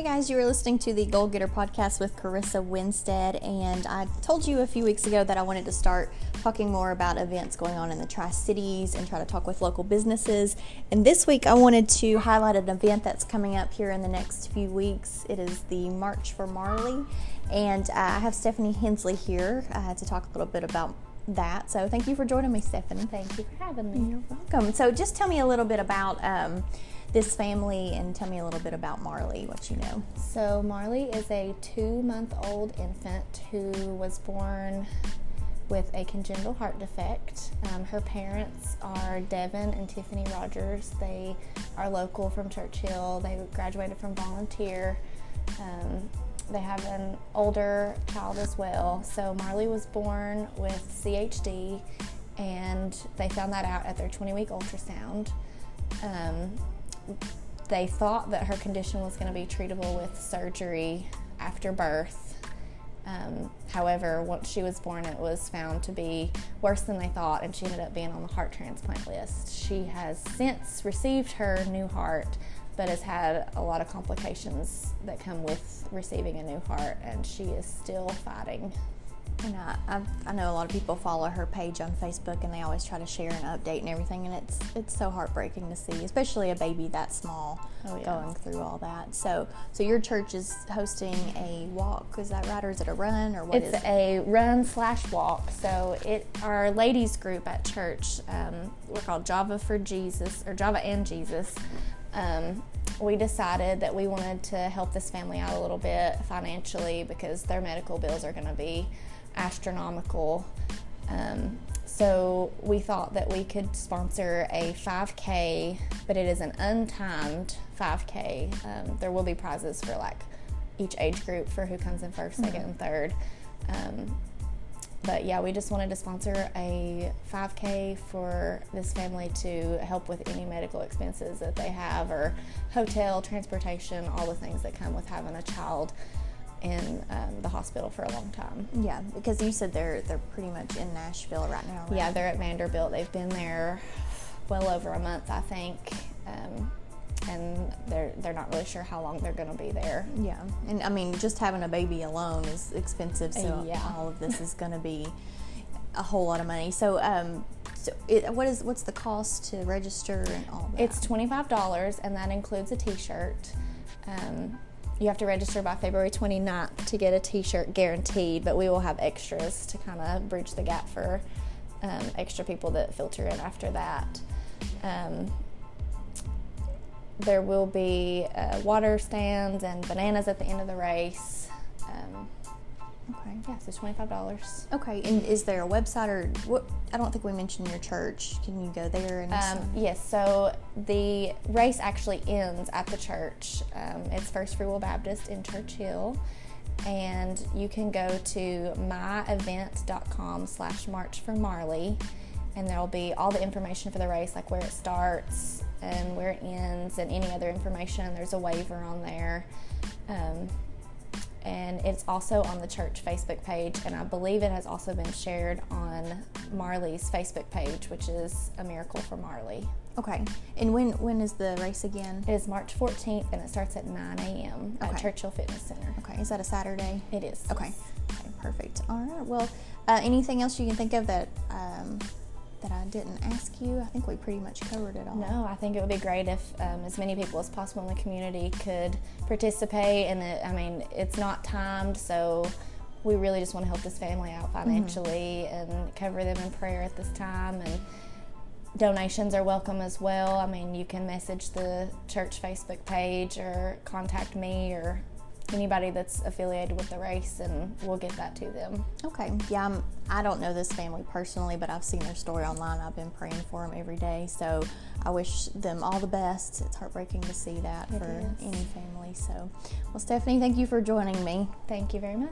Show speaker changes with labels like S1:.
S1: Hey guys, you are listening to the Goal Getter podcast with Carissa Winstead, and I told you a few weeks ago that I wanted to start talking more about events going on in the Tri Cities and try to talk with local businesses. And this week, I wanted to highlight an event that's coming up here in the next few weeks. It is the March for Marley, and uh, I have Stephanie Hensley here uh, to talk a little bit about that. So, thank you for joining me, Stephanie.
S2: Thank you for having me.
S1: You're welcome. So, just tell me a little bit about. Um, this family and tell me a little bit about Marley, what you know.
S2: So, Marley is a two month old infant who was born with a congenital heart defect. Um, her parents are Devin and Tiffany Rogers. They are local from Church Hill. They graduated from volunteer. Um, they have an older child as well. So Marley was born with CHD, and they found that out at their 20 week ultrasound. Um, they thought that her condition was going to be treatable with surgery after birth. Um, however, once she was born, it was found to be worse than they thought, and she ended up being on the heart transplant list. She has since received her new heart, but has had a lot of complications that come with receiving a new heart, and she is still fighting
S1: and I, I've, i know a lot of people follow her page on Facebook, and they always try to share an update and everything. And it's it's so heartbreaking to see, especially a baby that small oh, yeah. going through all that. So so your church is hosting a walk, is that right, or is it a run, or what?
S2: It's a run slash walk. So it our ladies group at church, um, we're called Java for Jesus or Java and Jesus. Um, we decided that we wanted to help this family out a little bit financially because their medical bills are going to be astronomical. Um, so we thought that we could sponsor a 5K, but it is an untimed 5K. Um, there will be prizes for like each age group for who comes in 1st mm-hmm. second, and third. Um, but yeah, we just wanted to sponsor a 5K for this family to help with any medical expenses that they have, or hotel, transportation, all the things that come with having a child in um, the hospital for a long time.
S1: Yeah, because you said they're they're pretty much in Nashville right now. Right?
S2: Yeah, they're at Vanderbilt. They've been there well over a month, I think. Um, and they're they're not really sure how long they're going to be there.
S1: Yeah, and I mean, just having a baby alone is expensive. So yeah. all of this is going to be a whole lot of money. So, um, so it, what is what's the cost to register and all that?
S2: It's twenty five dollars, and that includes a T-shirt. Um, you have to register by February 29th to get a t-shirt guaranteed, but we will have extras to kind of bridge the gap for um, extra people that filter in after that. Um, there will be uh, water stands and bananas at the end of the race.
S1: Okay.
S2: Yeah, so twenty-five dollars.
S1: Okay, and is there a website or what? I don't think we mentioned your church. Can you go there and?
S2: Um, yes. So the race actually ends at the church. Um, it's First Free Will Baptist in Church Hill, and you can go to myevent.com/slash March for Marley, and there'll be all the information for the race, like where it starts and where it ends, and any other information. There's a waiver on there. Um, and it's also on the church Facebook page, and I believe it has also been shared on Marley's Facebook page, which is A Miracle for Marley.
S1: Okay. And when when is the race again?
S2: It is March 14th, and it starts at 9 a.m. Okay. at Church Hill Fitness Center.
S1: Okay. Is that a Saturday?
S2: It is.
S1: Okay. Okay. Perfect. All right. Well, uh, anything else you can think of that um, that I didn't ask you? I think we pretty much covered it all.
S2: No, I think it would be great if um, as many people as possible in the community could participate. And it, I mean, it's not timed, so we really just want to help this family out mm-hmm. financially mm-hmm. and cover them in prayer at this time. And donations are welcome as well. I mean, you can message the church Facebook page or contact me or anybody that's affiliated with the race and we'll get that to them.
S1: Okay. Yeah, I'm, I don't know this family personally, but I've seen their story online. I've been praying for them every day. So I wish them all the best. It's heartbreaking to see that it for is. any family. So, well, Stephanie, thank you for joining me.
S2: Thank you very much.